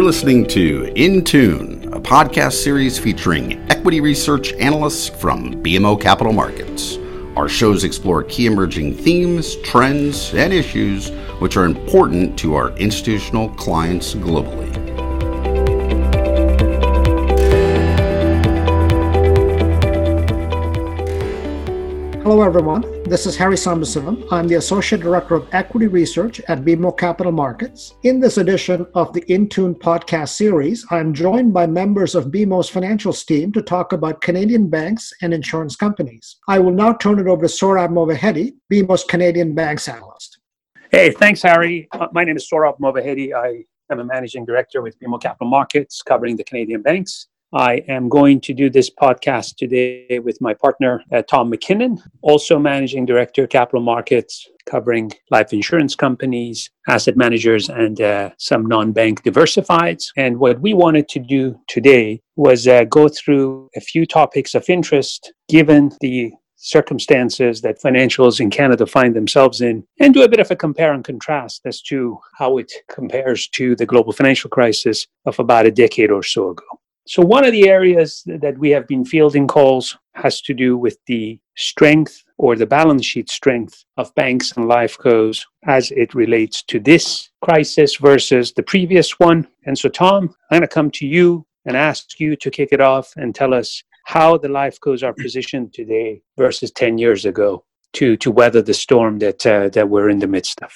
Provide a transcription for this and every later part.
You're listening to In Tune, a podcast series featuring equity research analysts from BMO Capital Markets. Our shows explore key emerging themes, trends, and issues which are important to our institutional clients globally. Hello, everyone. This is Harry Sambasivam. I'm the Associate Director of Equity Research at BMO Capital Markets. In this edition of the Intune podcast series, I'm joined by members of BMO's financials team to talk about Canadian banks and insurance companies. I will now turn it over to Sohrab Movahedi, BMO's Canadian banks analyst. Hey, thanks, Harry. Uh, my name is Sohrab Movahedi. I am a managing director with BMO Capital Markets covering the Canadian banks. I am going to do this podcast today with my partner, uh, Tom McKinnon, also managing director, capital markets, covering life insurance companies, asset managers, and uh, some non bank diversifieds. And what we wanted to do today was uh, go through a few topics of interest given the circumstances that financials in Canada find themselves in and do a bit of a compare and contrast as to how it compares to the global financial crisis of about a decade or so ago. So, one of the areas that we have been fielding calls has to do with the strength or the balance sheet strength of banks and life cos as it relates to this crisis versus the previous one. And so, Tom, I'm going to come to you and ask you to kick it off and tell us how the life cos are positioned today versus 10 years ago to, to weather the storm that, uh, that we're in the midst of.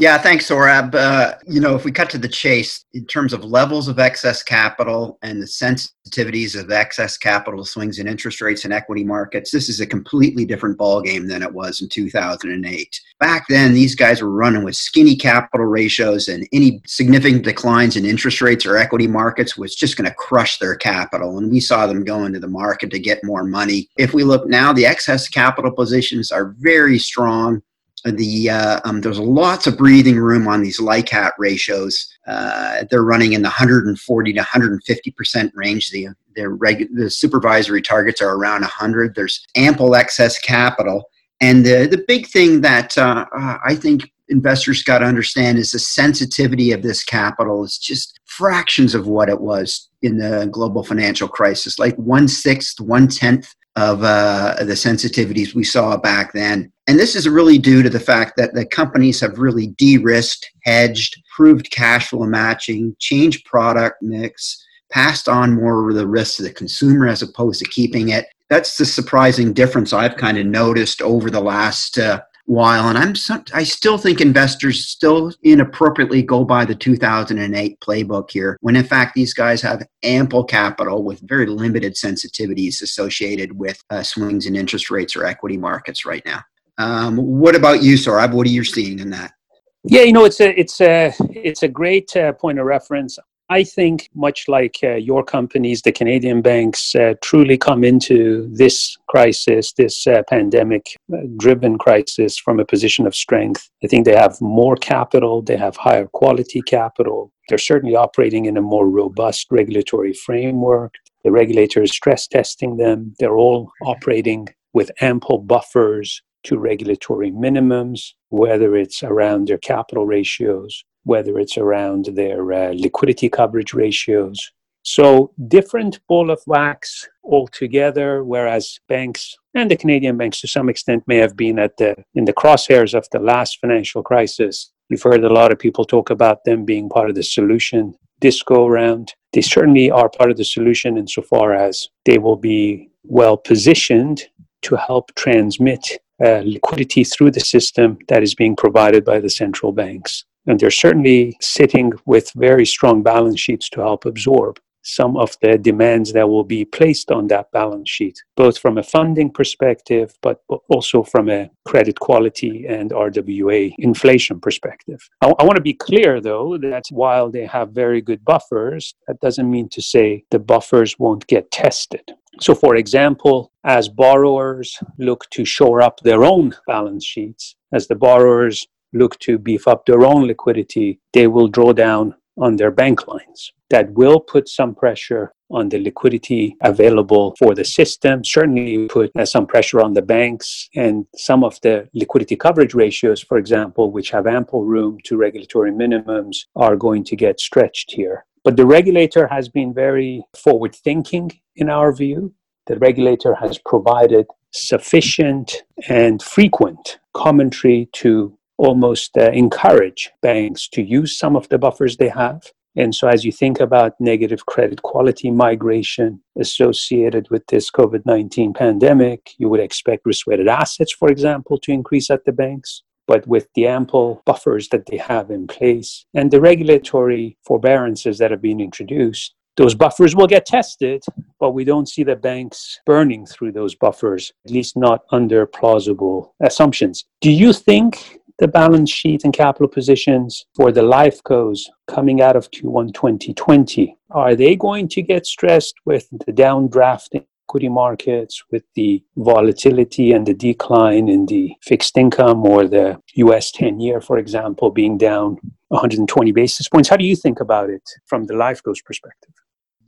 Yeah, thanks, Sohrab. Uh, you know, if we cut to the chase, in terms of levels of excess capital and the sensitivities of excess capital swings in interest rates and equity markets, this is a completely different ballgame than it was in 2008. Back then, these guys were running with skinny capital ratios, and any significant declines in interest rates or equity markets was just going to crush their capital. And we saw them go into the market to get more money. If we look now, the excess capital positions are very strong the uh, um, there's lots of breathing room on these LICAT ratios. Uh, they're running in the 140 to 150 percent range. The their regu- the supervisory targets are around 100. There's ample excess capital, and the the big thing that uh I think investors got to understand is the sensitivity of this capital is just fractions of what it was in the global financial crisis, like one sixth, one tenth of uh, the sensitivities we saw back then. And this is really due to the fact that the companies have really de risked, hedged, proved cash flow matching, changed product mix, passed on more of the risk to the consumer as opposed to keeping it. That's the surprising difference I've kind of noticed over the last uh, while, and I'm I still think investors still inappropriately go by the 2008 playbook here, when in fact these guys have ample capital with very limited sensitivities associated with uh, swings in interest rates or equity markets right now. Um, what about you, Sohrab? What are you seeing in that? Yeah, you know, it's a it's a it's a great uh, point of reference. I think, much like uh, your companies, the Canadian banks uh, truly come into this crisis, this uh, pandemic uh, driven crisis, from a position of strength. I think they have more capital, they have higher quality capital. They're certainly operating in a more robust regulatory framework. The regulator is stress testing them. They're all operating with ample buffers to regulatory minimums, whether it's around their capital ratios whether it's around their uh, liquidity coverage ratios. So, different ball of wax altogether, whereas banks and the Canadian banks to some extent may have been at the, in the crosshairs of the last financial crisis. You've heard a lot of people talk about them being part of the solution this go around. They certainly are part of the solution insofar as they will be well positioned to help transmit uh, liquidity through the system that is being provided by the central banks. And they're certainly sitting with very strong balance sheets to help absorb some of the demands that will be placed on that balance sheet, both from a funding perspective, but also from a credit quality and RWA inflation perspective. I, I want to be clear, though, that while they have very good buffers, that doesn't mean to say the buffers won't get tested. So, for example, as borrowers look to shore up their own balance sheets, as the borrowers look to beef up their own liquidity, they will draw down on their bank lines. That will put some pressure on the liquidity available for the system, certainly put uh, some pressure on the banks and some of the liquidity coverage ratios, for example, which have ample room to regulatory minimums, are going to get stretched here. But the regulator has been very forward thinking in our view. The regulator has provided sufficient and frequent commentary to almost uh, encourage banks to use some of the buffers they have. And so, as you think about negative credit quality migration associated with this COVID 19 pandemic, you would expect risk weighted assets, for example, to increase at the banks. But with the ample buffers that they have in place and the regulatory forbearances that have been introduced, those buffers will get tested, but we don't see the banks burning through those buffers, at least not under plausible assumptions. Do you think the balance sheet and capital positions for the life cos coming out of Q1 2020, are they going to get stressed with the downdrafting equity markets, with the volatility and the decline in the fixed income or the US 10 year, for example, being down 120 basis points? How do you think about it from the life cos perspective?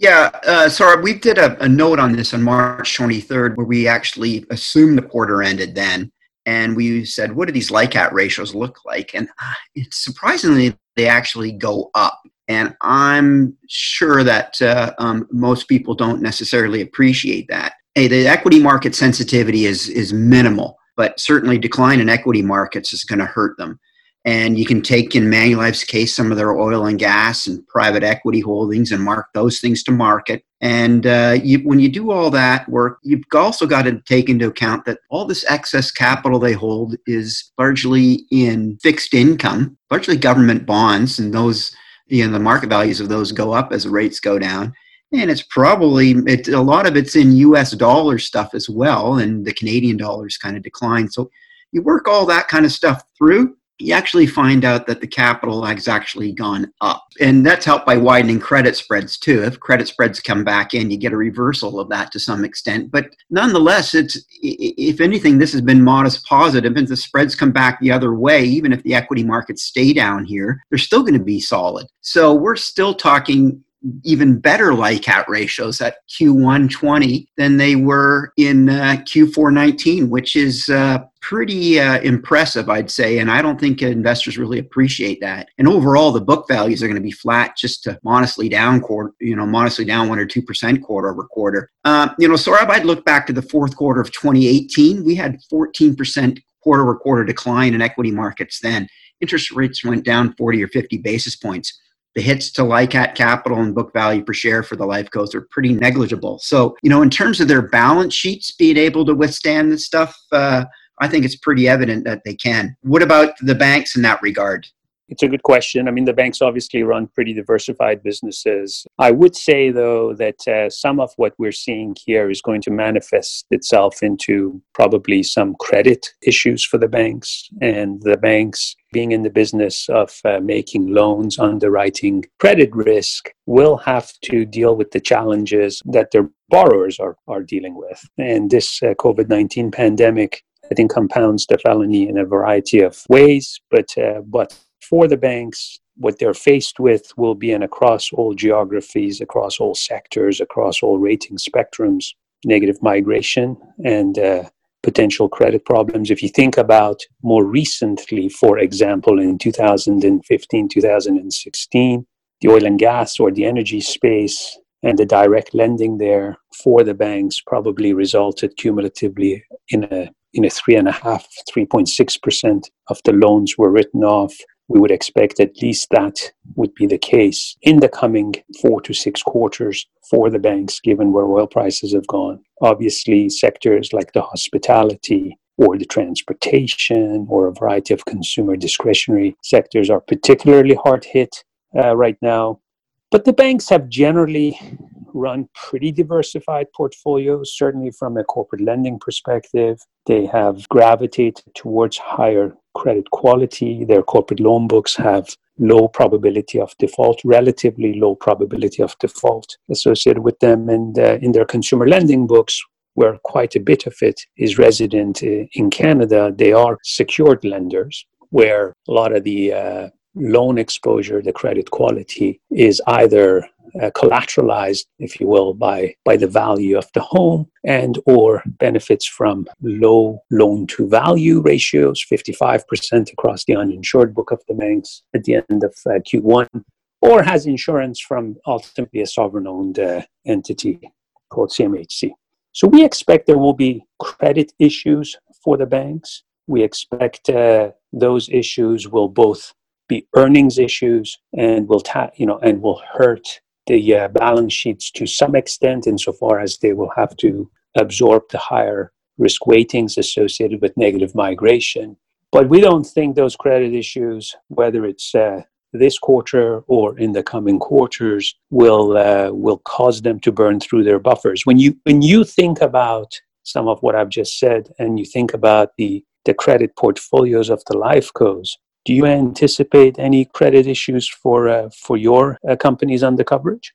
Yeah, uh, so we did a, a, note on this on March 23rd where we actually assumed the quarter ended then. And we said, what do these LICAT ratios look like? And uh, surprisingly, they actually go up. And I'm sure that uh, um, most people don't necessarily appreciate that. Hey, the equity market sensitivity is, is minimal, but certainly decline in equity markets is going to hurt them and you can take in Manulife's case some of their oil and gas and private equity holdings and mark those things to market. And uh, you, when you do all that work, you've also got to take into account that all this excess capital they hold is largely in fixed income, largely government bonds, and those, you know, the market values of those go up as rates go down. And it's probably a lot of it's in U.S. dollar stuff as well, and the Canadian dollars kind of decline. So you work all that kind of stuff through you actually find out that the capital has actually gone up. And that's helped by widening credit spreads too. If credit spreads come back in, you get a reversal of that to some extent. But nonetheless, it's if anything, this has been modest positive. And the spreads come back the other way, even if the equity markets stay down here, they're still going to be solid. So we're still talking even better LICAT ratios at Q1 20 than they were in uh, Q4 19, which is uh, pretty uh, impressive, I'd say. And I don't think investors really appreciate that. And overall, the book values are going to be flat, just to modestly down quarter, you know, modestly down one or two percent quarter over quarter. Uh, you know, so I'd look back to the fourth quarter of 2018. We had 14 percent quarter over quarter decline in equity markets then. Interest rates went down 40 or 50 basis points the hits to LICAT capital and book value per share for the life cos are pretty negligible. So, you know, in terms of their balance sheets being able to withstand this stuff, uh, I think it's pretty evident that they can. What about the banks in that regard? It's a good question. I mean, the banks obviously run pretty diversified businesses. I would say, though, that uh, some of what we're seeing here is going to manifest itself into probably some credit issues for the banks. And the banks, being in the business of uh, making loans, underwriting credit risk, will have to deal with the challenges that their borrowers are, are dealing with. And this uh, COVID 19 pandemic I think compounds the felony in a variety of ways, but uh, but for the banks, what they're faced with will be an across all geographies, across all sectors, across all rating spectrums, negative migration and uh, potential credit problems. If you think about more recently, for example, in 2015, 2016, the oil and gas or the energy space and the direct lending there for the banks probably resulted cumulatively in a in a three and a half, 3.6 percent of the loans were written off we would expect at least that would be the case in the coming four to six quarters for the banks, given where oil prices have gone. Obviously, sectors like the hospitality or the transportation or a variety of consumer discretionary sectors are particularly hard hit uh, right now. But the banks have generally run pretty diversified portfolios, certainly from a corporate lending perspective. They have gravitated towards higher credit quality. Their corporate loan books have low probability of default, relatively low probability of default associated with them. And uh, in their consumer lending books, where quite a bit of it is resident uh, in Canada, they are secured lenders, where a lot of the uh, loan exposure, the credit quality is either uh, collateralized, if you will, by by the value of the home, and or benefits from low loan to value ratios, 55% across the uninsured book of the banks at the end of uh, Q1. or has insurance from ultimately a sovereign owned uh, entity called CMHC. So we expect there will be credit issues for the banks. We expect uh, those issues will both be earnings issues and will ta- you know and will hurt the uh, balance sheets to some extent insofar as they will have to absorb the higher risk weightings associated with negative migration. But we don't think those credit issues, whether it's uh, this quarter or in the coming quarters will uh, will cause them to burn through their buffers. When you when you think about some of what I've just said, and you think about the the credit portfolios of the life cos, do you anticipate any credit issues for uh, for your uh, companies under coverage?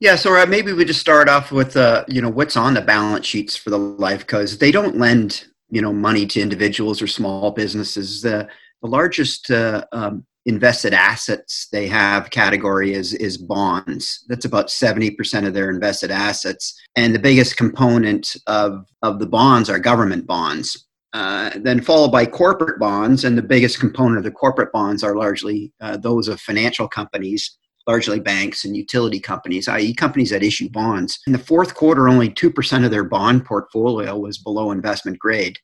Yeah, so maybe we just start off with uh, you know what's on the balance sheets for the life cos. They don't lend you know money to individuals or small businesses. The the largest uh, um, invested assets they have category is is bonds. That's about 70% of their invested assets. And the biggest component of, of the bonds are government bonds. Uh, then followed by corporate bonds, and the biggest component of the corporate bonds are largely uh, those of financial companies, largely banks and utility companies, i.e., companies that issue bonds. In the fourth quarter, only 2% of their bond portfolio was below investment grade.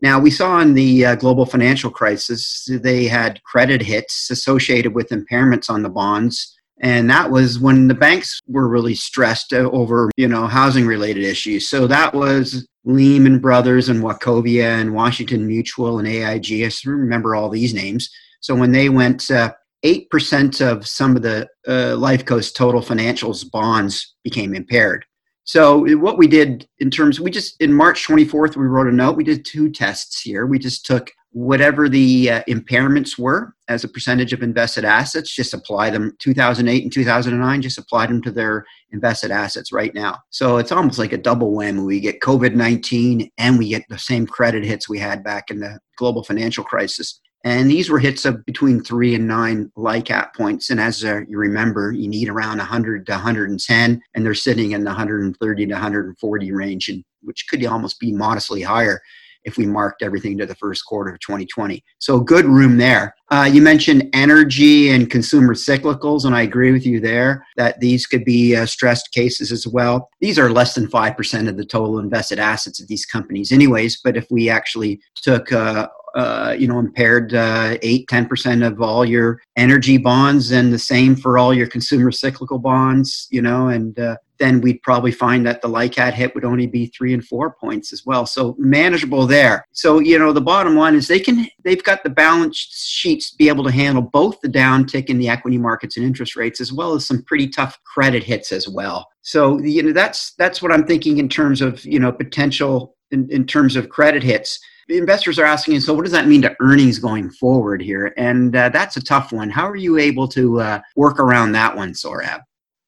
Now, we saw in the uh, global financial crisis, they had credit hits associated with impairments on the bonds. And that was when the banks were really stressed over, you know, housing related issues. So that was Lehman Brothers and Wachovia and Washington Mutual and AIG. I remember all these names. So when they went, uh, 8% of some of the uh, Life Co's total financials bonds became impaired. So what we did in terms, we just in March 24th we wrote a note. We did two tests here. We just took whatever the uh, impairments were as a percentage of invested assets, just apply them 2008 and 2009, just apply them to their invested assets right now. So it's almost like a double whammy. We get COVID 19 and we get the same credit hits we had back in the global financial crisis. And these were hits of between three and nine LICAT points. And as uh, you remember, you need around 100 to 110, and they're sitting in the 130 to 140 range, and which could almost be modestly higher if we marked everything to the first quarter of 2020. So good room there. Uh, you mentioned energy and consumer cyclicals, and I agree with you there that these could be uh, stressed cases as well. These are less than 5% of the total invested assets of these companies, anyways. But if we actually took uh, uh, you know, impaired uh, 8 10% of all your energy bonds and the same for all your consumer cyclical bonds, you know, and uh, then we'd probably find that the LICAT hit would only be three and four points as well. So manageable there. So, you know, the bottom line is they can, they've got the balance sheets to be able to handle both the downtick in the equity markets and interest rates, as well as some pretty tough credit hits as well. So, you know, that's, that's what I'm thinking in terms of, you know, potential in, in terms of credit hits The investors are asking, so what does that mean to earnings going forward here? And uh, that's a tough one. How are you able to uh, work around that one, Sohrab?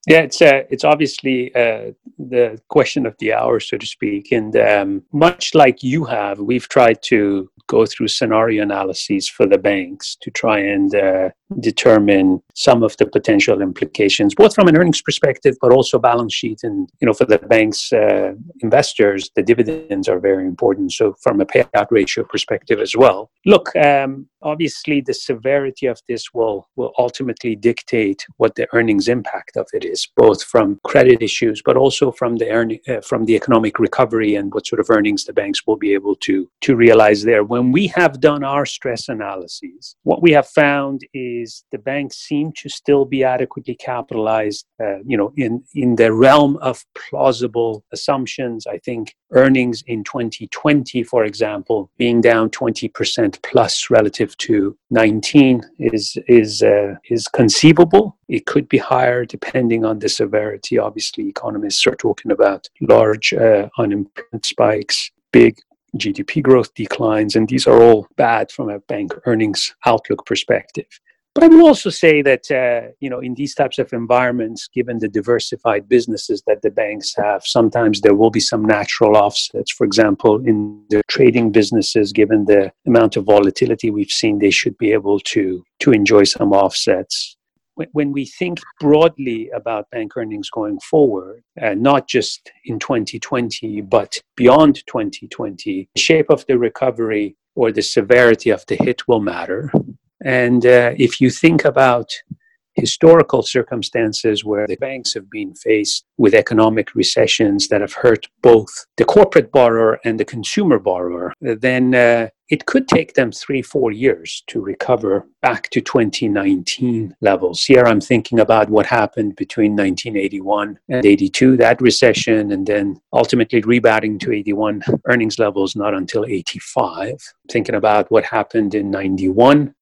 Yeah, it's uh, it's obviously uh, the question of the hour, so to speak. And um, much like you have, we've tried to go through scenario analyses for the banks to try and uh, determine some of the potential implications, both from an earnings perspective, but also balance sheet. And you know, for the banks' uh, investors, the dividends are very important. So, from a payout ratio perspective as well. Look, um, obviously, the severity of this will will ultimately dictate what the earnings impact of it is, both from credit issues, but also from the earning uh, from the economic recovery and what sort of earnings the banks will be able to to realize there. When we have done our stress analyses, what we have found is is the banks seem to still be adequately capitalized, uh, you know, in, in the realm of plausible assumptions. I think earnings in 2020, for example, being down 20% plus relative to 19 is, is, uh, is conceivable. It could be higher depending on the severity. Obviously, economists are talking about large uh, unemployment spikes, big GDP growth declines, and these are all bad from a bank earnings outlook perspective. But I will also say that uh, you know in these types of environments, given the diversified businesses that the banks have, sometimes there will be some natural offsets. For example, in the trading businesses, given the amount of volatility we've seen, they should be able to to enjoy some offsets. When we think broadly about bank earnings going forward, uh, not just in 2020, but beyond 2020, the shape of the recovery or the severity of the hit will matter and uh, if you think about historical circumstances where the banks have been faced with economic recessions that have hurt both the corporate borrower and the consumer borrower, then uh, it could take them three, four years to recover back to 2019 levels. Here I'm thinking about what happened between 1981 and 82, that recession, and then ultimately rebounding to 81 earnings levels not until 85. Thinking about what happened in 91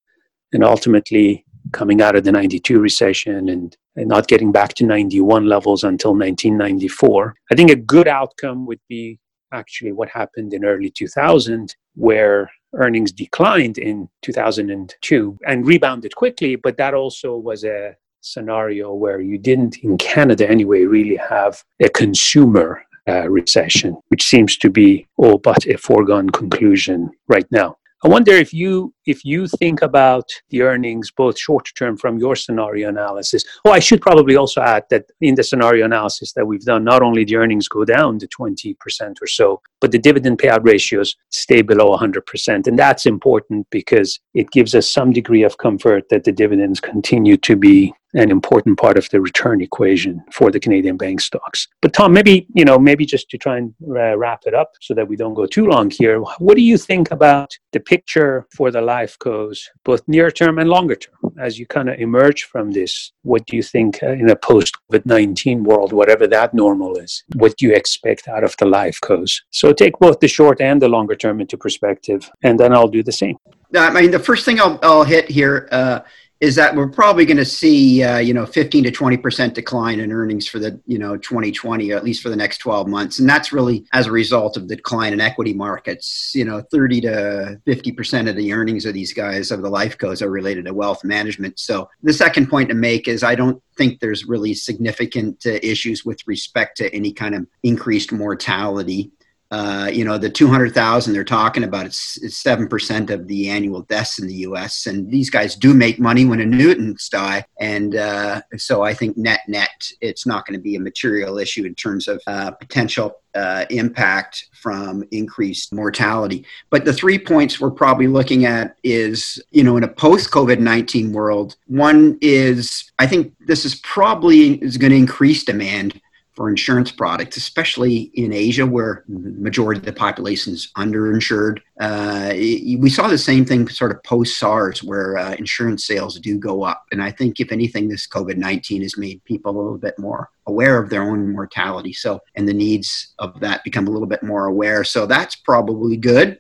and ultimately coming out of the 92 recession and, and not getting back to 91 levels until 1994. I think a good outcome would be actually what happened in early 2000 where earnings declined in 2002 and rebounded quickly but that also was a scenario where you didn't in canada anyway really have a consumer uh, recession which seems to be all but a foregone conclusion right now I wonder if you if you think about the earnings both short term from your scenario analysis. Oh, I should probably also add that in the scenario analysis that we've done, not only the earnings go down to 20% or so, but the dividend payout ratios stay below 100%. And that's important because it gives us some degree of comfort that the dividends continue to be an important part of the return equation for the Canadian bank stocks. But Tom, maybe you know, maybe just to try and uh, wrap it up so that we don't go too long here. What do you think about the picture for the life cos, both near term and longer term, as you kind of emerge from this? What do you think uh, in a post COVID nineteen world, whatever that normal is? What do you expect out of the life cos? So take both the short and the longer term into perspective, and then I'll do the same. I mean, the first thing I'll, I'll hit here uh, is that we're probably going to see uh, you know 15 to 20 percent decline in earnings for the you know 2020 at least for the next 12 months. And that's really as a result of the decline in equity markets. You know 30 to 50 percent of the earnings of these guys of the life cos are related to wealth management. So the second point to make is i don't think there's really significant uh, issues with respect to any kind of increased mortality uh, you know, the 200,000 they're talking about, it's, it's 7% of the annual deaths in the US. And these guys do make money when a annuitants die. And uh, so I think net, net, it's not going to be a material issue in terms of uh, potential uh, impact from increased mortality. But the three points we're probably looking at is, you know, in a post COVID 19 world, one is I think this is probably is going to increase demand for insurance products, especially in Asia, where majority of the population is underinsured. Uh, we saw the same thing sort of post SARS, where uh, insurance sales do go up. And I think, if anything, this COVID 19 has made people a little bit more aware of their own mortality. So, and the needs of that become a little bit more aware. So, that's probably good.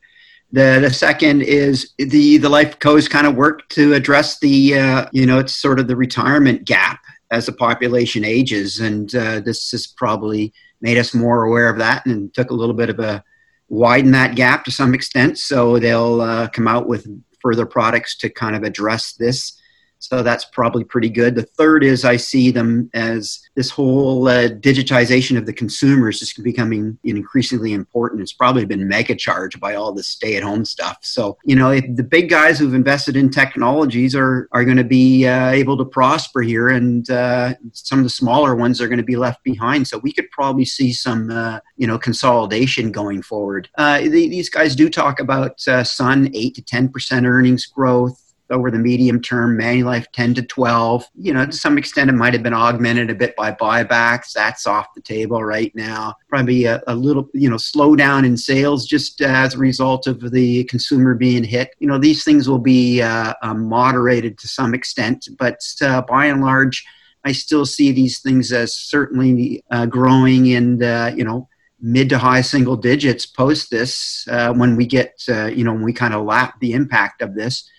The, the second is the the life co's kind of work to address the uh, you know it's sort of the retirement gap as the population ages. And uh, this has probably made us more aware of that and took a little bit of a widen that gap to some extent. So they'll uh, come out with further products to kind of address this. So that's probably pretty good. The third is I see them as this whole uh, digitization of the consumers is becoming increasingly important. It's probably been mega charged by all the stay at home stuff. So, you know, the big guys who've invested in technologies are, are going to be uh, able to prosper here, and uh, some of the smaller ones are going to be left behind. So we could probably see some, uh, you know, consolidation going forward. Uh, these guys do talk about uh, Sun 8 to 10% earnings growth over the medium term, Manulife 10 to 12. You know, to some extent, it might have been augmented a bit by buybacks. That's off the table right now. Probably a, a little, you know, slowdown in sales just as a result of the consumer being hit. You know, these things will be uh, uh, moderated to some extent, but uh, by and large, I still see these things as certainly uh, growing in, uh, you know, mid to high single digits post this uh, when we get, uh, you know, when we kind of lap the impact of this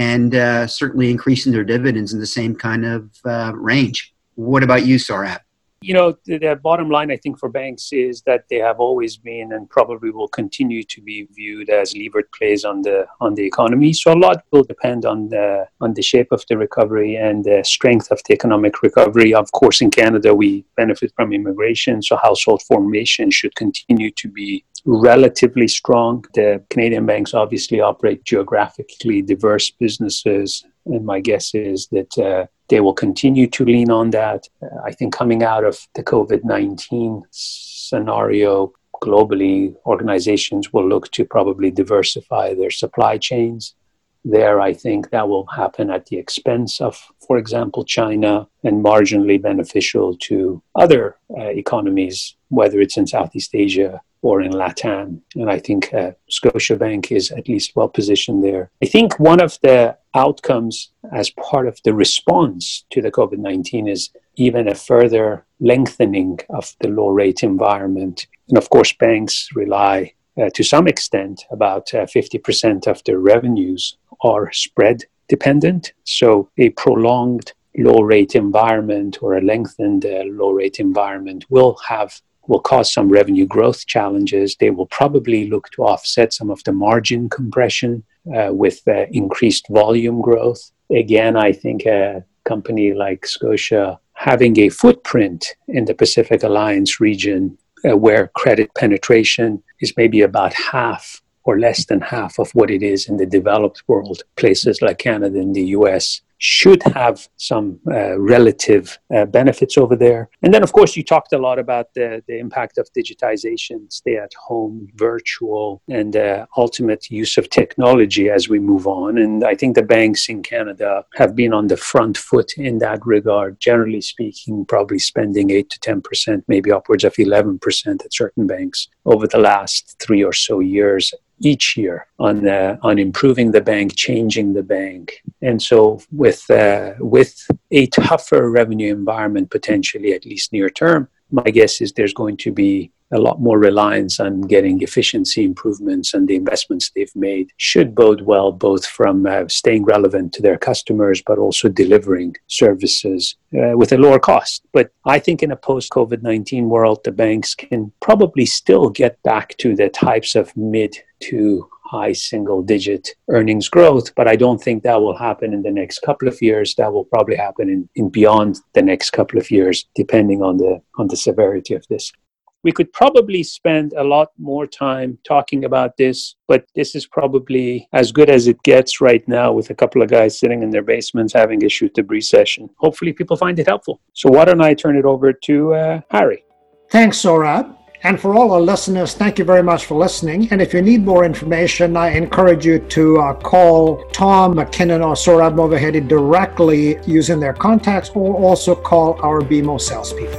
and uh, certainly increasing their dividends in the same kind of uh, range. What about you, Sohrab? You know, the, the, bottom line, I think, for banks is that they have always been and probably will continue to be viewed as levered plays on the on the economy. So a lot will depend on the on the shape of the recovery and the strength of the economic recovery. Of course, in Canada, we benefit from immigration, so household formation should continue to be relatively strong. The Canadian banks obviously operate geographically diverse businesses, and my guess is that uh, they will continue to lean on that. Uh, I think coming out of the COVID 19 scenario, globally, organizations will look to probably diversify their supply chains. There, I think that will happen at the expense of, for example, China and marginally beneficial to other uh, economies, whether it's in Southeast Asia or in Latam. And I think uh, Scotiabank is at least well positioned there. I think one of the outcomes as part of the response to the COVID 19 is even a further lengthening of the low rate environment. And of course, banks rely uh, to some extent, about uh, 50% of their revenues are spread dependent. So, a prolonged low rate environment or a lengthened uh, low rate environment will have will cause some revenue growth challenges. They will probably look to offset some of the margin compression uh, with uh, increased volume growth. Again, I think a company like Scotia having a footprint in the Pacific Alliance region uh, where credit penetration is maybe about half or less than half of what it is in the developed world, places like Canada and the US should have some uh, relative uh, benefits over there. And then, of course, you talked a lot about the, the impact of digitization, stay at home, virtual, and uh, ultimate use of technology as we move on. And I think the banks in Canada have been on the front foot in that regard, generally speaking, probably spending 8 to 10%, maybe upwards of 11% at certain banks over the last three or so years each year on uh, on improving the bank, changing the bank, and so with uh, with a tougher revenue environment potentially at least near term, my guess is there's going to be a lot more reliance on getting efficiency improvements and the investments they've made. Should bode well both from uh, staying relevant to their customers but also delivering services uh, with a lower cost. But i think in a post covid-19 world the banks can probably still get back to the types of mid to high single digit earnings growth but i don't think that will happen in the next couple of years that will probably happen in, in beyond the next couple of years depending on the on the severity of this we could probably spend a lot more time talking about this, but this is probably as good as it gets right now with a couple of guys sitting in their basements having a shoot breeze session. Hopefully, people find it helpful. So, why don't I turn it over to uh, Harry? Thanks, Sohrab. And for all our listeners, thank you very much for listening. And if you need more information, I encourage you to uh, call Tom McKinnon or Sohrab Movahedi directly using their contacts or also call our BMO salespeople.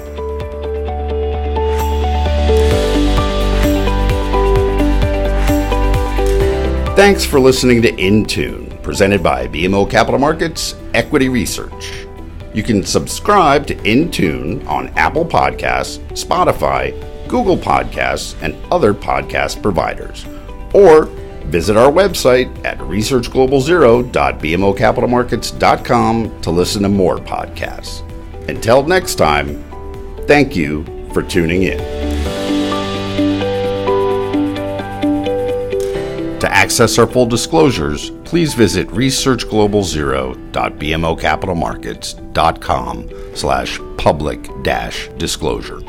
Thanks for listening to Intune, presented by BMO Capital Markets Equity Research. You can subscribe to Intune on Apple Podcasts, Spotify, Google Podcasts, and other podcast providers. Or visit our website at researchglobalzero.bmocapitalmarkets.com to listen to more podcasts. Until next time, thank you for tuning in. To access our full disclosures, please visit researchglobalzero.bmocapitalmarkets.com slash public dash disclosure.